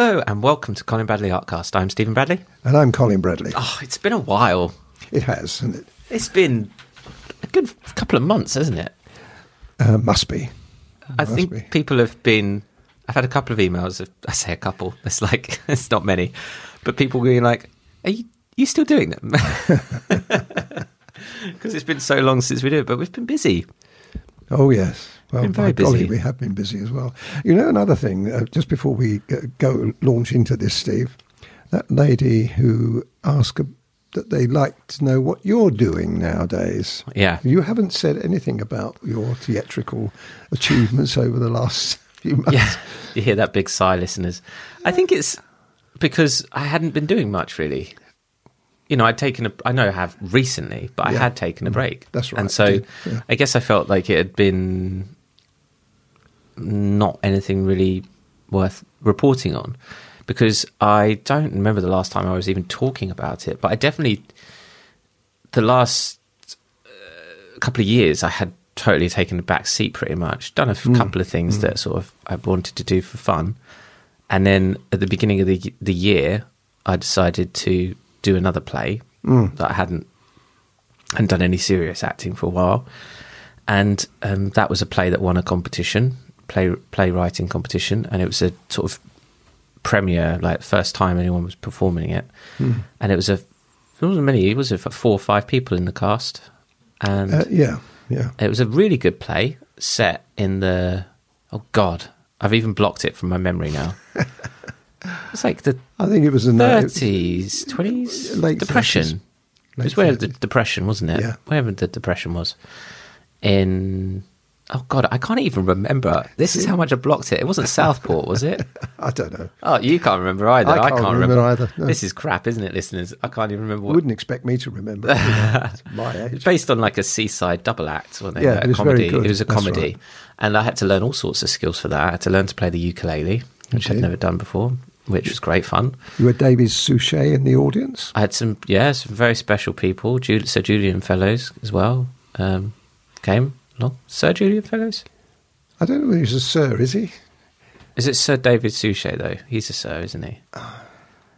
Hello and welcome to Colin Bradley Artcast. I'm Stephen Bradley. And I'm Colin Bradley. Oh, it's been a while. It has, and it It's been a good couple of months, hasn't it? uh, must be. I Must think be. people have been. I've had a couple of emails. Of, I say a couple. It's like it's not many, but people being like, "Are you, you still doing them?" Because it's been so long since we did it, but we've been busy. Oh yes. Well, Been very golly, busy. we have been busy as well. You know, another thing. Uh, just before we uh, go launch into this, Steve, that lady who asked uh, that they like to know what you're doing nowadays. Yeah. You haven't said anything about your theatrical achievements over the last few months. Yeah, you hear that big sigh, listeners. I think it's because I hadn't been doing much really. You know, I'd taken a. I know I have recently, but I Yeah. had taken a break. That's right, And so, yeah. I guess I felt like it had been not anything really worth reporting on. Because I don't remember the last time I was even talking about it. But I definitely the last uh, couple of years I had totally taken a back seat pretty much. Done a f- couple of things that sort of I wanted to do for fun, and then at the beginning of the the year, I decided to do another play that I hadn't hadn't done any serious acting for a while, and um, that was a play that won a competition, play playwriting competition, and it was a sort of premiere, like first time anyone was performing it, and it was a there wasn't many, it was a, four or five people in the cast, and Uh, yeah. Yeah. it was a really good play set in the oh god, I've even blocked it from my memory now. it's like the I think it was in the thirties, twenties, Late depression. 30s. It was Late where the depression, wasn't it? Yeah. Wherever the depression was. In oh god, I can't even remember. This is how much I blocked it. It wasn't Southport, was it? I don't know. Oh, you can't remember either. I can't remember either, no. This is crap, isn't it, listeners? I can't even remember what. Wouldn't expect me to remember. you know, my age. based on like a seaside double act, wasn't it? Yeah, it a was very comedy. good. It was a comedy, right. and I had to learn all sorts of skills for that. I had to learn to play the ukulele, which I'd never done before, which was great fun. You had David Suchet in the audience. I had some, yeah, some very special people. Jul- Sir Julian Fellowes as well um, came along. Sir Julian Fellowes. I don't know if he's a sir, is he? Is it Sir David Suchet though? He's a sir, isn't he? Uh,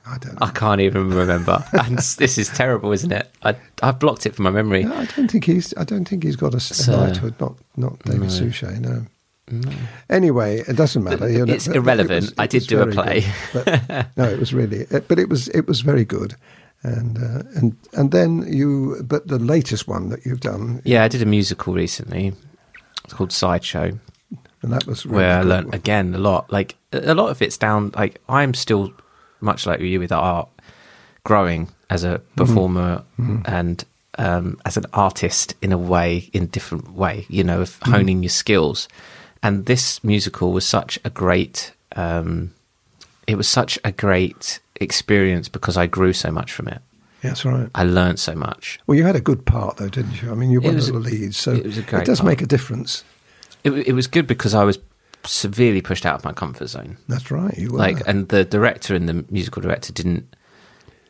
I don't know. I can't even remember. and this is terrible, isn't it? I I've blocked it from my memory. No, I don't think he's. I don't think he's got a, Sir. knighthood. Not not David No. Suchet. No. Anyway, it doesn't matter. It's irrelevant. was- I did do a play. good. But, no, it was really. it- But it was it was very good. And uh, and and then you. But the latest one that you've done, Yeah, I did a musical recently. It's called Sideshow. and that was really where I learned again a lot. Like a lot of it's down. Like I'm still much like you with art, growing as a performer and um, as an artist in a way, in a different way. You know, of honing your skills. And this musical was such a great. Um, it was such a great experience because I grew so much from it. That's right. I learned so much. Well, you had a good part though, didn't you? I mean, you're It one of the leads, so it great does part. make a difference. It, it was good because I was severely pushed out of my comfort zone. That's right. You were. like and the director and the musical director didn't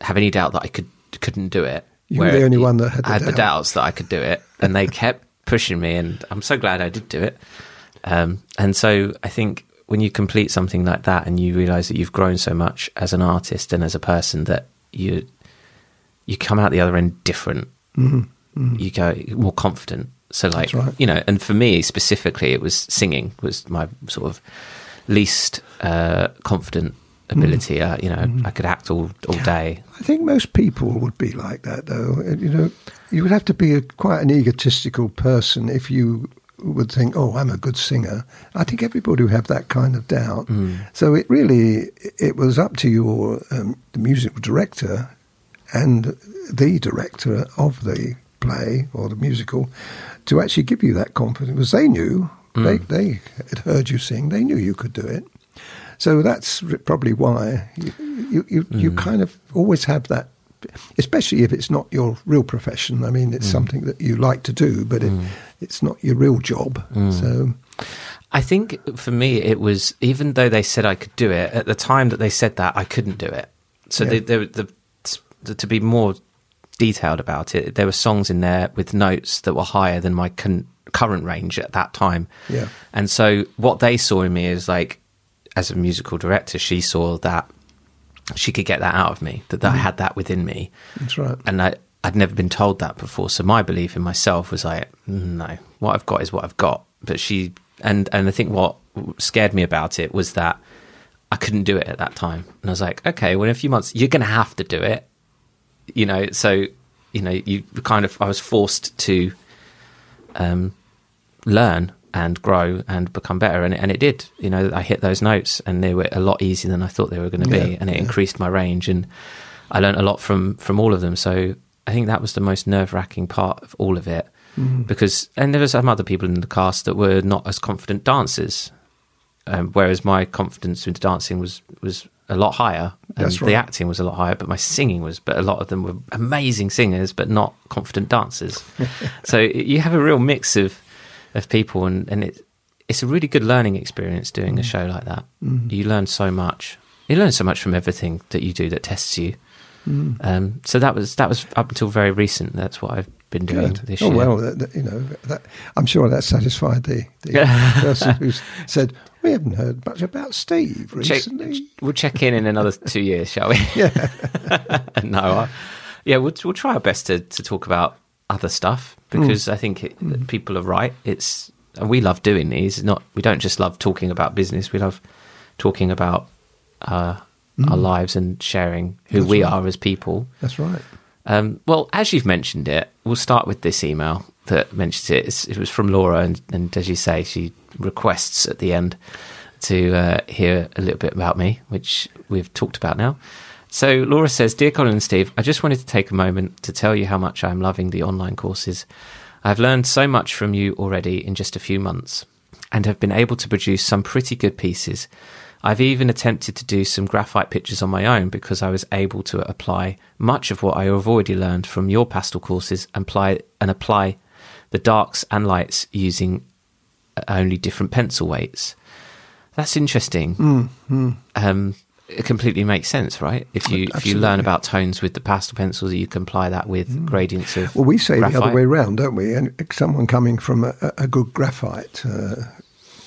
have any doubt that I could couldn't do it. You were the only it- one that had the I had the doubts that I could do it, and they kept pushing me, and I'm so glad I did do it. Um, and so I think when you complete something like that, and you realise that you've grown so much as an artist and as a person, that you you come out the other end different. You go more confident. So like Mm-hmm. Right. you know, and for me specifically, it was singing was my sort of least uh, confident ability. Mm-hmm. Uh, you know, I could act all all day. I think most people would be like that, though. You know, you would have to be a, quite an egotistical person if you would think, "Oh, I'm a good singer." I think everybody would have that kind of doubt. Mm. So it really it was up to your um, the musical director and the director of the play or the musical to actually give you that confidence because they knew mm. they they had heard you sing, they knew you could do it. So that's probably why you you, you, you kind of always have that, especially if it's not your real profession. I mean, it's mm. something that you like to do, but it, mm. it's not your real job. Mm. So I think for me, it was even though they said I could do it at the time that they said that I couldn't do it. So Yeah. they, they, the, the, to be more detailed about it, there were songs in there with notes that were higher than my con- current range at that time. Yeah. And so what they saw in me is like as a musical director, she saw that she could get that out of me, that, that I had that within me. That's right. And I, I'd never been told that before. So my belief in myself was like, no, what I've got is what I've got. But she, and, and I think what scared me about it was that I couldn't do it at that time. And I was like, okay, well, in a few months, you're going to have to do it. You know, so, you know, you kind of, I was forced to um, learn and grow and become better. And, and it did. You know, I hit those notes and they were a lot easier than I thought they were going to be. And it yeah. increased my range. And I learned a lot from, from all of them. So I think that was the most nerve wracking part of all of it. Mm. Because, and there were some other people in the cast that were not as confident dancers. Um, whereas my confidence into dancing was, was a lot higher and That's the acting was a lot higher, but my singing was, but a lot of them were amazing singers, but not confident dancers. so you have a real mix of, of people and, and it, it's a really good learning experience doing Mm. a show like that. You learn so much. You learn so much from everything that you do that tests you. Mm. Um, so that was that was up until very recent. That's what I've been doing Good. this oh year. well, that, that- you know, that, I'm sure that satisfied the, the person who said we haven't heard much about Steve Check, recently. we'll check in in another two years, shall we? Yeah, no, I, yeah, we'll we'll try our best to to talk about other stuff because I think it, people are right. It's and we love doing these. Not we don't just love talking about business. We love talking about uh, our lives and sharing who That's we right. are as people. that's right. Um, well, as you've mentioned it, we'll start with this email that mentions it. It's, it was from Laura, and, and as you say, she requests at the end to uh, hear a little bit about me, which we've talked about now. So Laura says, Dear Colin and Steve, I just wanted to take a moment to tell you how much I'm loving the online courses. I've learned so much from you already in just a few months and have been able to produce some pretty good pieces. I've even attempted to do some graphite pictures on my own because I was able to apply much of what I have already learned from your pastel courses and apply and apply the darks and lights using uh, only different pencil weights. That's interesting. Mm, mm. Um, it completely makes sense, right? If you if you learn about tones with the pastel pencils, you can apply that with gradients of. Well, we say the other way round, don't we? And someone coming from a, a good graphite uh,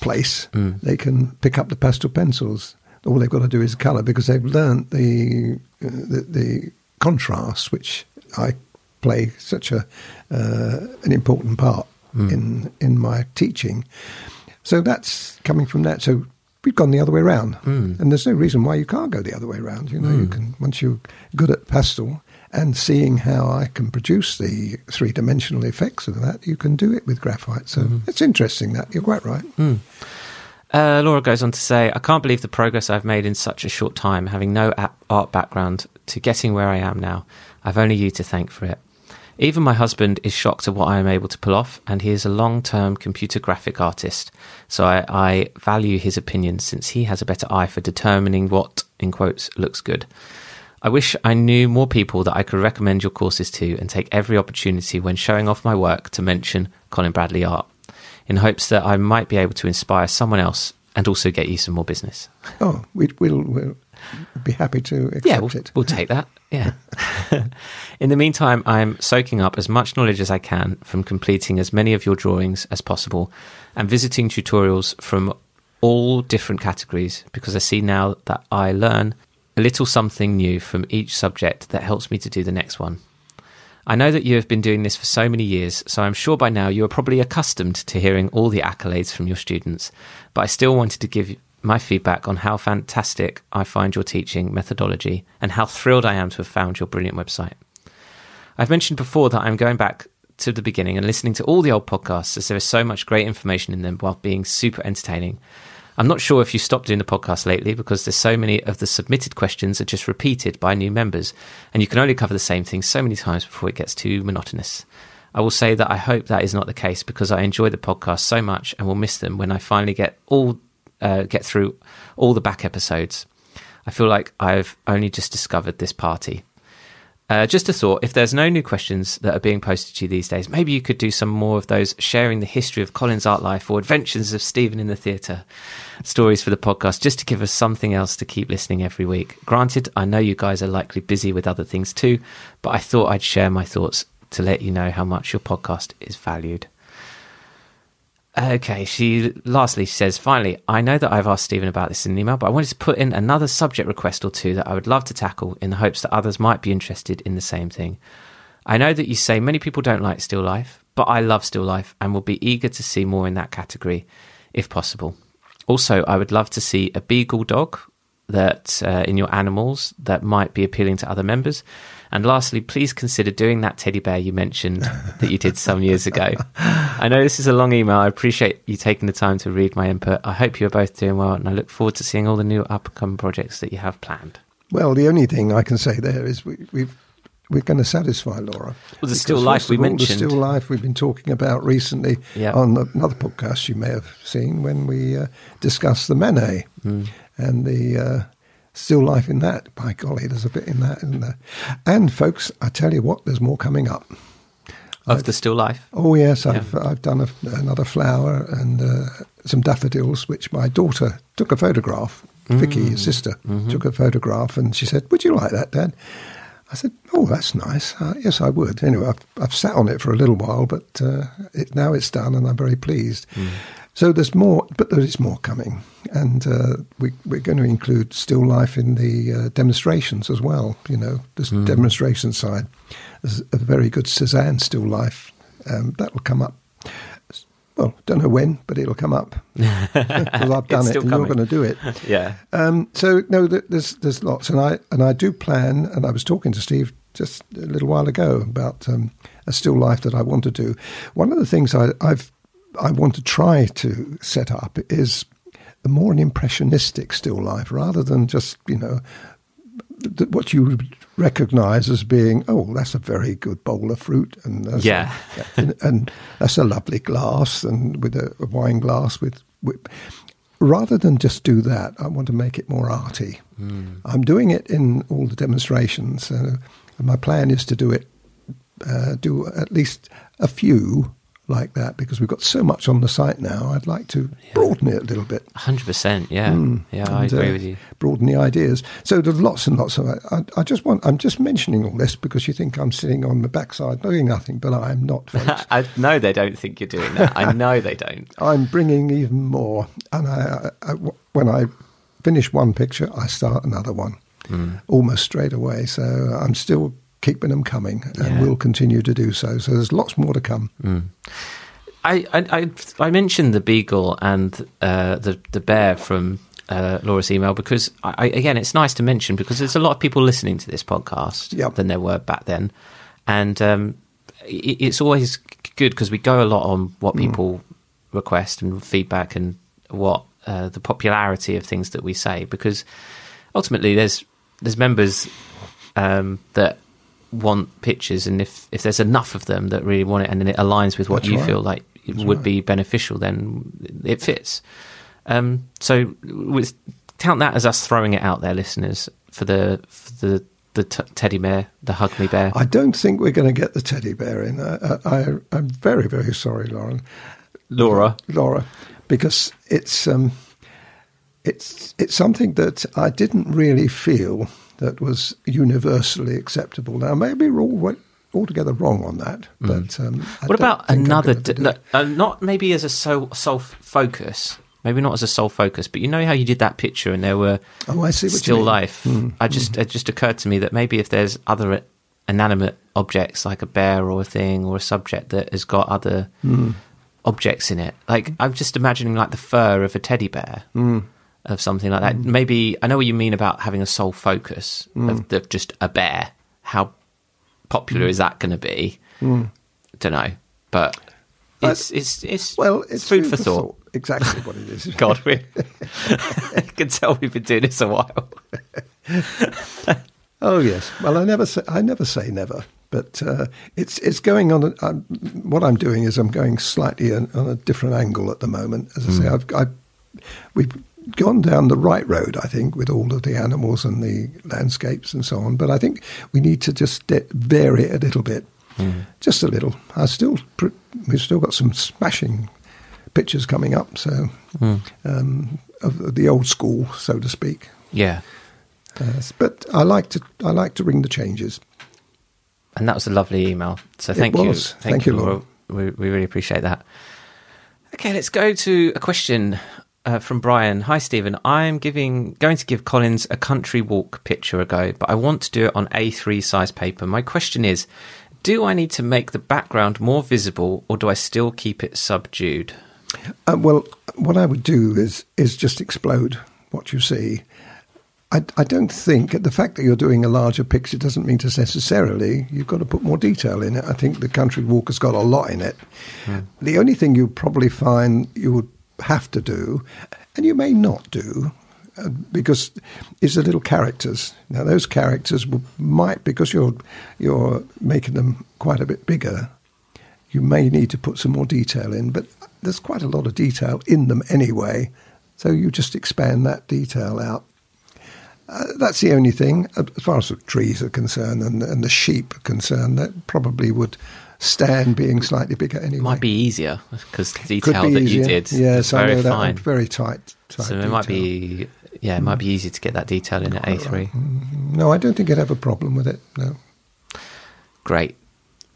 place, Mm. they can pick up the pastel pencils. All they've got to do is colour because they've learnt the, uh, the the contrast, which I play such a uh, an important part Mm. in in my teaching. So that's coming from that. So we've gone the other way around, Mm. and there's no reason why you can't go the other way around. You know, you can once you're good at pastel and seeing how I can produce the three dimensional effects of that, you can do it with graphite. So Mm-hmm. it's interesting that you're quite right. Uh, Laura goes on to say, I can't believe the progress I've made in such a short time, having no art background, to getting where I am now. I've only you to thank for it. Even my husband is shocked at what I am able to pull off, and he is a long term computer graphic artist. So I, I value his opinion since he has a better eye for determining what, in quotes, looks good. I wish I knew more people that I could recommend your courses to and take every opportunity when showing off my work to mention Colin Bradley art, in hopes that I might be able to inspire someone else and also get you some more business. Oh, we, we'll, we'll be happy to accept Yeah, we'll, it. we'll take that. Yeah. In the meantime, I'm soaking up as much knowledge as I can from completing as many of your drawings as possible and visiting tutorials from all different categories because I see now that I learn a little something new from each subject that helps me to do the next one. I know that you have been doing this for so many years, so I'm sure by now you are probably accustomed to hearing all the accolades from your students, but I still wanted to give my feedback on how fantastic I find your teaching methodology and how thrilled I am to have found your brilliant website. I've mentioned before that I'm going back to the beginning and listening to all the old podcasts as there is so much great information in them while being super entertaining. I'm not sure if you stopped doing the podcast lately because there's so many of the submitted questions are just repeated by new members, and you can only cover the same thing so many times before it gets too monotonous. I will say that I hope that is not the case because I enjoy the podcast so much and will miss them when I finally get all uh, get through all the back episodes. I feel like I've only just discovered this party. Uh, just a thought if there's no new questions that are being posted to you these days, maybe you could do some more of those sharing the history of Colin's art life or adventures of Stephen in the theatre stories for the podcast, just to give us something else to keep listening every week. Granted, I know you guys are likely busy with other things too, but I thought I'd share my thoughts to let you know how much your podcast is valued. Okay, she lastly she says, finally, I know that I've asked Stephen about this in an email, but I wanted to put in another subject request or two that I would love to tackle in the hopes that others might be interested in the same thing. I know that you say many people don't like still life, but I love still life and will be eager to see more in that category if possible. Also, I would love to see a beagle dog that uh, in your animals that might be appealing to other members. And lastly, please consider doing that teddy bear you mentioned that you did some years ago. I know this is a long email. I appreciate you taking the time to read my input. I hope you're both doing well, and I look forward to seeing all the new upcoming projects that you have planned. Well, the only thing I can say there is we, we've we're going to satisfy Laura. Well, the still life we all, mentioned. The still life we've been talking about recently Yeah. on another podcast you may have seen when we uh, discussed the Manet Hmm. and the uh, still life in that. By golly, there's a bit in that. In there. And folks, I tell you what, there's more coming up. of the still life. Oh yes, I've I've done a, another flower and uh, some daffodils, which my daughter took a photograph. Vicky, his sister, took a photograph, and she said, "Would you like that, Dad?" I said, "Oh, that's nice. Uh, yes, I would." Anyway, I've, I've sat on it for a little while, but uh, it, now it's done, and I'm very pleased. So there's more, but there is more coming, and uh, we, we're going to include still life in the uh, demonstrations as well. You know, this demonstration side. There's a very good Cezanne still life um, that will come up. Well, don't know when, but it'll come up because I've done it, and coming. you're going to do it. Yeah. Um, so no, there's there's lots, and I and I do plan. And I was talking to Steve just a little while ago about um, a still life that I want to do. One of the things I, I've I want to try to set up is a more an impressionistic still life rather than just you know th- what you would recognise as being oh that's a very good bowl of fruit and that's a- Yeah. and, and that's a lovely glass and with a, a wine glass with, with rather than just do that i want to make it more arty i'm doing it in all the demonstrations uh, and my plan is to do it uh, do at least a few like that because we've got so much on the site now i'd like to broaden it a little bit 100%. Yeah. Yeah, I and, agree uh, with you. Broaden the ideas. So there's lots and lots of. I, I just want. I'm just mentioning all this because you think I'm sitting on my backside doing nothing, but I'm not. I know they don't think you're doing that. I know they don't. I'm bringing even more, and I, I, I- when I finish one picture, I start another one Hmm. almost straight away. So I'm still keeping them coming, and Yeah. will continue to do so. So there's lots more to come. I, I, I, I mentioned the beagle and uh, the the bear from uh, Laura's email because I, again, it's nice to mention because there's a lot of people listening to this podcast Yep. than there were back then, and um, it, it's always good because we go a lot on what people request and feedback and what uh, the popularity of things that we say because ultimately there's there's members um, that want pictures and if if there's enough of them that really want it and then it aligns with what That's you right. feel like it would be beneficial then it fits um, so we count that as us throwing it out there listeners for the for the the t- teddy bear the hug me bear I don't think we're going to get the teddy bear in. I, I, I'm very, very sorry, Lauren. Laura Laura, because it's um, it's it's something that I didn't really feel that was universally acceptable. Now, maybe we're all altogether wrong on that, mm. but um, what about another d- no, uh, not maybe as a sole sole focus maybe not as a sole focus but you know how you did that picture and there were Oh, I see what still mean. life. Hmm. I just hmm. it just occurred to me that maybe if there's other inanimate objects like a bear or a thing or a subject that has got other hmm. objects in it, like I'm just imagining like the fur of a teddy bear. Of something like that. Mm. Maybe I know what you mean about having a sole focus of mm. the, just a bear. How popular mm. is that going to be? Don't know, but uh, it's it's it's Well, it's food for thought. Exactly what it is. God, we can tell we've been doing this a while. Oh yes. Well, I never say I never say never, but uh, it's it's going on. I'm, what I'm doing is I'm going slightly on, on a different angle at the moment. As I say, I've I, we've gone down the right road, I think, with all of the animals and the landscapes and so on. But I think we need to just de- vary it a little bit, just a little. I still pr- we've still got some smashing pictures coming up, so um, of the old school, so to speak. Yeah, Uh, but I like to I like to ring the changes. and that was a lovely email. So thank you, thank, Thank you. Laura. We, we really appreciate that. Okay, let's go to a question uh, from Brian. Hi, Stephen. I'm giving going to give Colin's a country walk picture ago, but I want to do it on A3 size paper. My question is, do I need to make the background more visible, or do I still keep it subdued? Uh, well, what I would do is is just explode what you see. I, I don't think the fact that you're doing a larger picture doesn't mean to necessarily you've got to put more detail in it. I think the country walk has got a lot in it. Mm. The only thing you probably find you would have to do, and you may not do, uh, because it's the little characters. Now those characters might because you're you're making them quite a bit bigger. You may need to put some more detail in, but there's quite a lot of detail in them anyway. So you just expand that detail out. Uh, that's the only thing, as far as the trees are concerned and, and the sheep are concerned, that probably would stand being slightly bigger anyway. Might be easier because the detail be that easier. you did Yeah, yes, very fine. very tight, tight. So it detail. might be, yeah, it might be easy to get that detail in at A3. Mm-hmm. No, I don't think I'd have a problem with it, no. Great.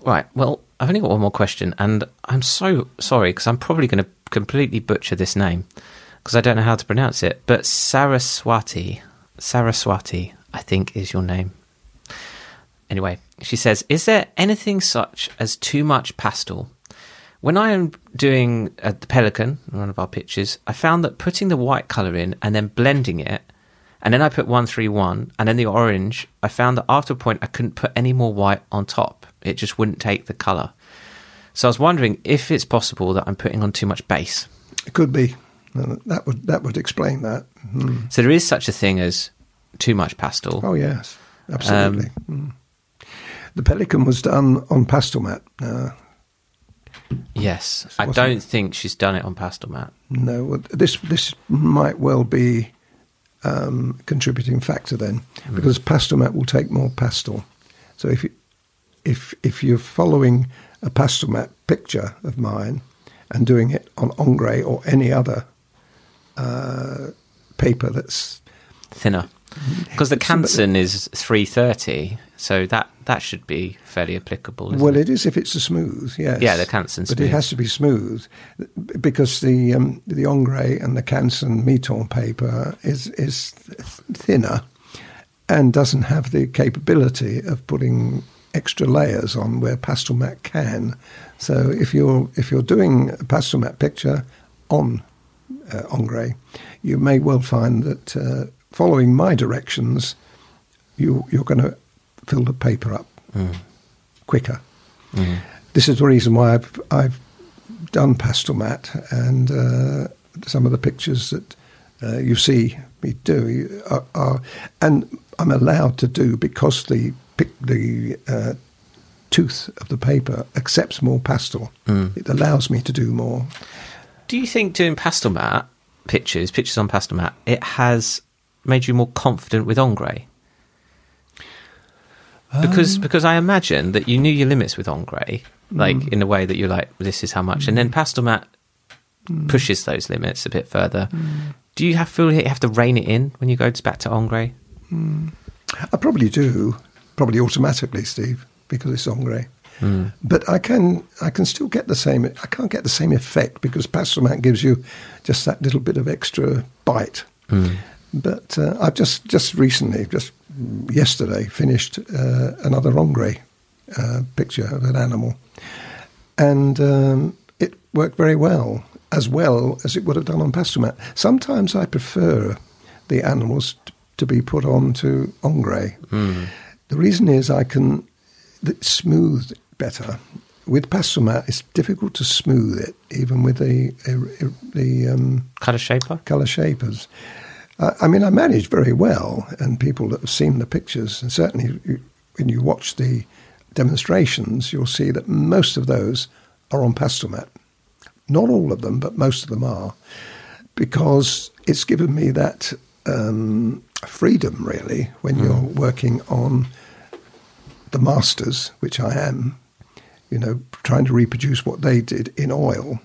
Right, well, I've only got one more question, and I'm so sorry because I'm probably going to completely butcher this name because I don't know how to pronounce it, but Saraswati Saraswati, I think is your name. Anyway, she says, Is there anything such as too much pastel? When I am doing uh, the Pelican, one of our pictures, I found that putting the white colour in and then blending it, and then I put 131 and then the orange, I found that after a point I couldn't put any more white on top. It just wouldn't take the colour. So I was wondering if it's possible that I'm putting on too much base. It could be. That would that would explain that. Mm. So there is such a thing as too much pastel. Oh yes, absolutely. Um, mm. The Pelican was done on Pastelmat. Uh, yes, I don't think she's done it on Pastelmat. No, this this might well be um, contributing factor then, mm. because Pastelmat will take more pastel. So if you, if if you're following a Pastelmat picture of mine and doing it on Ingres or any other uh, paper that's thinner. Because the Canson is 330, so that, that should be fairly applicable. well, it? it is if it's a smooth, yes. Yeah, the Canson But it has to be smooth because the um, the Ingres and the Canson Mi-Teintes paper is, is thinner and doesn't have the capability of putting extra layers on where Pastelmat can. So if you're if you're doing a Pastelmat picture on uh, you may well find that uh, following my directions, you, you're going to fill the paper up mm. quicker. Mm. This is the reason why I've, I've done Pastelmat, and uh, some of the pictures that uh, you see me do are, are, and I'm allowed to do because the the uh, tooth of the paper accepts more pastel. Mm. It allows me to do more. Do you think doing Pastelmat pictures, pictures on Pastelmat, it has made you more confident with Ingres? Because um, because I imagine that you knew your limits with Ingres, like mm. in a way that you're like, this is how much, mm. and then Pastelmat mm. pushes those limits a bit further. Mm. Do you have feel you have to rein it in when you go back to Ingres? Mm. I probably do, probably automatically, Steve, because it's Ingres. Mm. But I can I can still get the same. I can't get the same effect because Pastelmat gives you just that little bit of extra bite. Mm. But uh, I've just just recently, just yesterday, finished uh, another Ingres uh, picture of an animal, and um, it worked very well, as well as it would have done on Pastelmat. Sometimes I prefer the animals t- to be put onto Ingres. Mm. The reason is I can smooth better. With Pastelmat, it's difficult to smooth it, even with the the um, color shaper. Color shapers. Uh, I mean, I managed very well, and people that have seen the pictures, and certainly when you watch the demonstrations, you'll see that most of those are on Pastelmat. Not all of them, but most of them are, because it's given me that um, freedom, really, when mm. you're working on the masters, which I am, you know, trying to reproduce what they did in oil.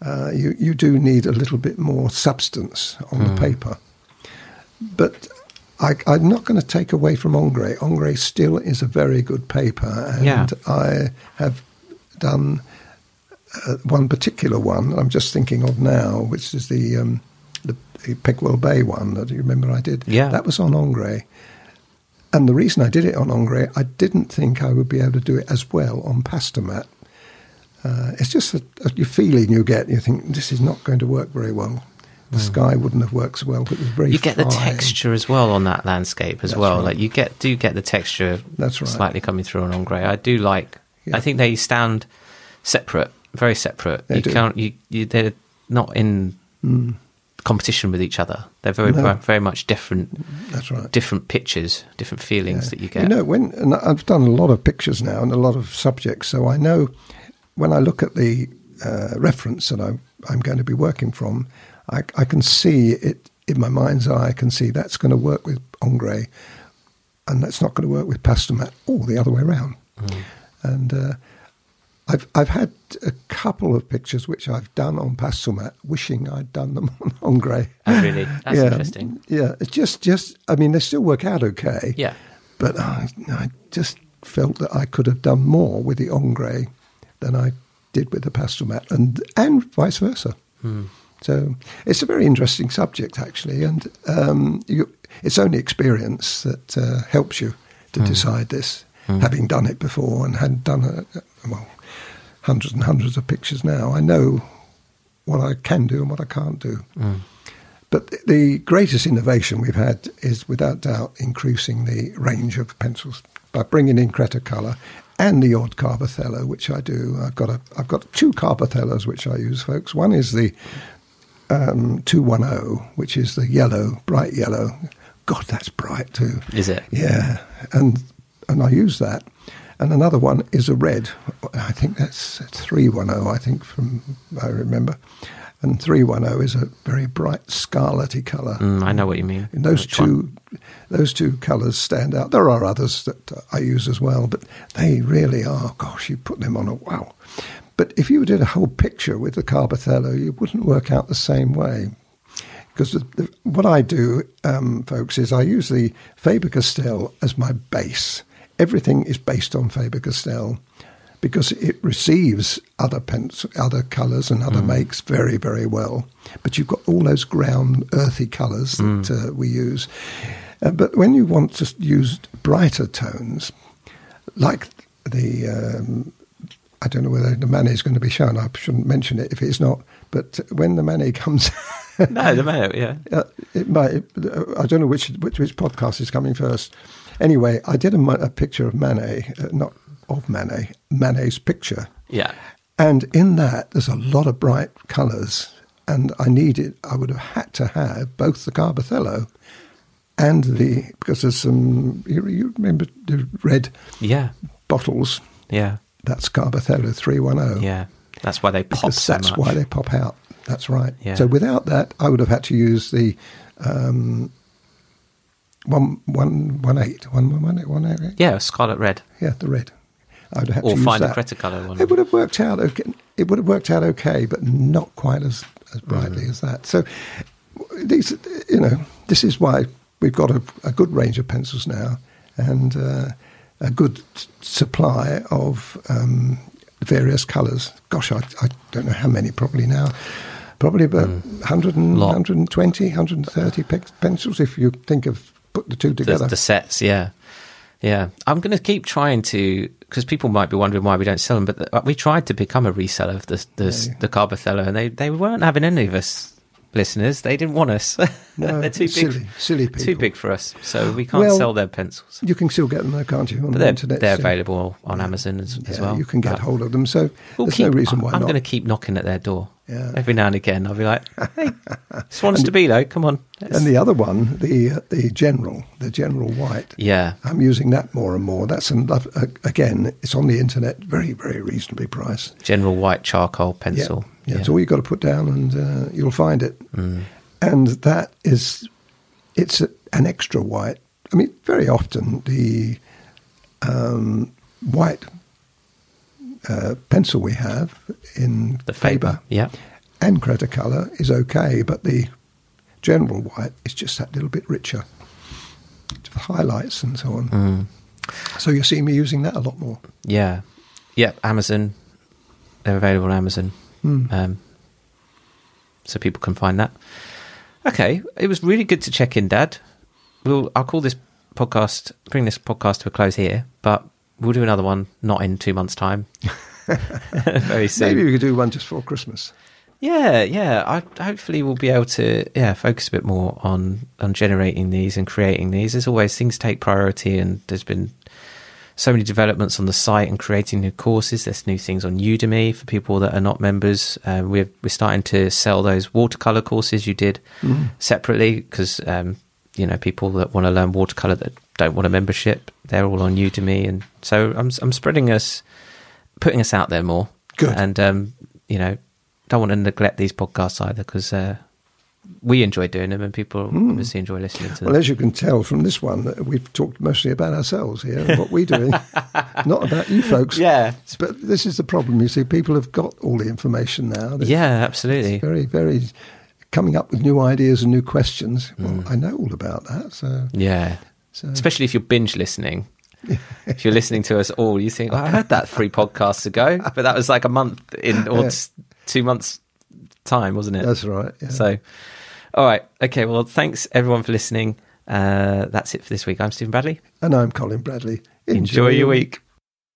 Uh, you, you do need a little bit more substance on mm. the paper. But I, am not going to take away from Ingres. Ingres still is a very good paper, and yeah. I have done uh, one particular one that I'm just thinking of now, which is the um, the, the Pegwell Bay one that you remember I did. Yeah. that was on Ingres. And the reason I did it on Ingres, I didn't think I would be able to do it as well on Pastelmat. Uh, it's just a, a feeling you get. You think this is not going to work very well. The sky wouldn't have worked so well, but it was very. You get the texture as well on that landscape as That's well. right. Like you get do get the texture That's right. slightly coming through on grey. I do like. Yeah. I think they stand separate, very separate. They you do. can't. You, you they're not in Mm, competition with each other. They're very No. very much different that's right. different pictures, different feelings Yeah. that you get. You know, when and I've done a lot of pictures now and a lot of subjects, so I know when I look at the uh, reference that I'm, I'm going to be working from, I, I can see it in my mind's eye. I can see that's going to work with Ingres, and that's not going to work with Pastelmat, or the other way around. Mm. And uh, I've I've had a couple of pictures which I've done on Pastelmat, wishing I'd done them on Ingres. Oh, really? That's yeah, interesting. Yeah, it's just just I mean they still work out okay. Yeah. But I, I just felt that I could have done more with the Ingres than I did with the Pastelmat, and and vice versa. Hmm. So it's a very interesting subject, actually, and um, you, it's only experience that uh, helps you to Hmm. decide this. Having done it before and had done a, well hundreds and hundreds of pictures now, I know what I can do and what I can't do. Mm. But the greatest innovation we've had is without doubt increasing the range of pencils by bringing in Cretacolor and the odd Carbothello, which I do. I've got a I've got two Carbothellos which I use, folks. One is the um, 210, which is the yellow, bright yellow. God, that's bright too. Is it? Yeah, and and I use that. And another one is a red. I think that's 310. I think from I remember. And 310 is a very bright scarlety colour. Mm, I know what you mean. And those Which one? two, those two colours stand out. There are others that I use as well, but they really are. Gosh, you put them on a wow. But if you did a whole picture with the Carbothello, you wouldn't work out the same way. Because the, the, what I do, um, folks, is I use the Faber Castell as my base. Everything is based on Faber Castell because it receives other pens, other colours and other makes very, very well. But you've got all those ground earthy colours that uh, we use. Uh, but when you want to use brighter tones, like the um, I don't know whether the Manet is going to be shown. I shouldn't mention it if it's not. But when the Manet comes, No, the matter, yeah. uh, it might. I don't know which, which which podcast is coming first. Anyway, I did a, a picture of Manet, uh, not of Manet, Manet's picture, Yeah. and in that there's a lot of bright colours, and I needed. I would have had to have both the Carbothello and the because there's some. You, you remember the red Yeah. bottles? Yeah. That's Carbothello three one zero. Yeah. That's why they pop because so that's much. why they pop out. That's right. Yeah. So without that, I would have had to use the um, one one one eight one one one eight one eight. Yeah, scarlet red. Yeah, the red. I would have had Or to use find a that. Cretacolor one. It would have worked out. Okay. It would have worked out okay, but not quite as as brightly Mm. as that. So these, you know, this is why we've got a, a good range of pencils now, and uh, a good supply of um, various colours. Gosh, I, I don't know how many. Probably now, probably about 100 and, Mm. 120, 130 pe- pencils if you think of put the two the, together. the sets, yeah. Yeah. I'm going to keep trying to, because people might be wondering why we don't sell them, but the, we tried to become a reseller of the, the, Yeah. the Carbothello, and they, they weren't having any of us listeners. They didn't want us. No, They're too silly, big. silly people. Too big for us, so we can't Well, sell their pencils. You can still get them though, can't you? On But the they're, internet. they're so- available on Amazon as, as well. You can get But hold of them. So we'll there's keep, no reason why I'm not. going to keep knocking at their door. Yeah. Every now and again, I'll be like, "Hey, Schwan-Stabilo. Come on." let's-" And the other one, the uh, the general, the general white. yeah, I'm using that more and more. That's another, uh, again, it's on the internet, very very reasonably priced. general white charcoal pencil. Yeah, yeah. It's all you've got to put down, and uh, you'll find it. Mm. And that is, it's a, an extra white. I mean, very often the um, white uh, pencil we have in the Faber. Yeah. and Cretacolor is okay, but the general white is just that little bit richer. Highlights and so on. Mm. So you see me using that a lot more. Yeah, yeah. Amazon, They're available on Amazon, Hmm. um, so people can find that. Okay, it was really good to check in, Dad. We'll I'll call this podcast, bring this podcast to a close here, but we'll do another one not in two months' time. Very soon. Maybe we could do one just for Christmas. Yeah, yeah. I hopefully we'll be able to yeah focus a bit more on on generating these and creating these. As always, things take priority, and there's been so many developments on the site and creating new courses. There's new things on Udemy for people that are not members. Uh, we're we're starting to sell those watercolor courses you did separately because um, you know people that want to learn watercolor that don't want a membership, they're all on Udemy, and so I'm I'm spreading us, putting us out there more. Good. and um, you know don't want to neglect these podcasts either because uh, we enjoy doing them and people obviously enjoy listening to them. Well, as you can tell from this one, we've talked mostly about ourselves here and what we're doing, not about you folks. yeah, But this is the problem. You see, people have got all the information now. They're yeah, absolutely. very, very coming up with new ideas and new questions. Well, Mm. I know all about that. So, Yeah, so especially if you're binge listening. if you're listening to us all, you think, oh, I heard that three podcasts ago, but that was like a month in or Yeah. s- two months time, wasn't it? that's right. Yeah. So, all right, okay. Well, thanks everyone for listening. Uh, that's it for this week. I'm Stephen Bradley. and I'm Colin Bradley. Enjoy your week.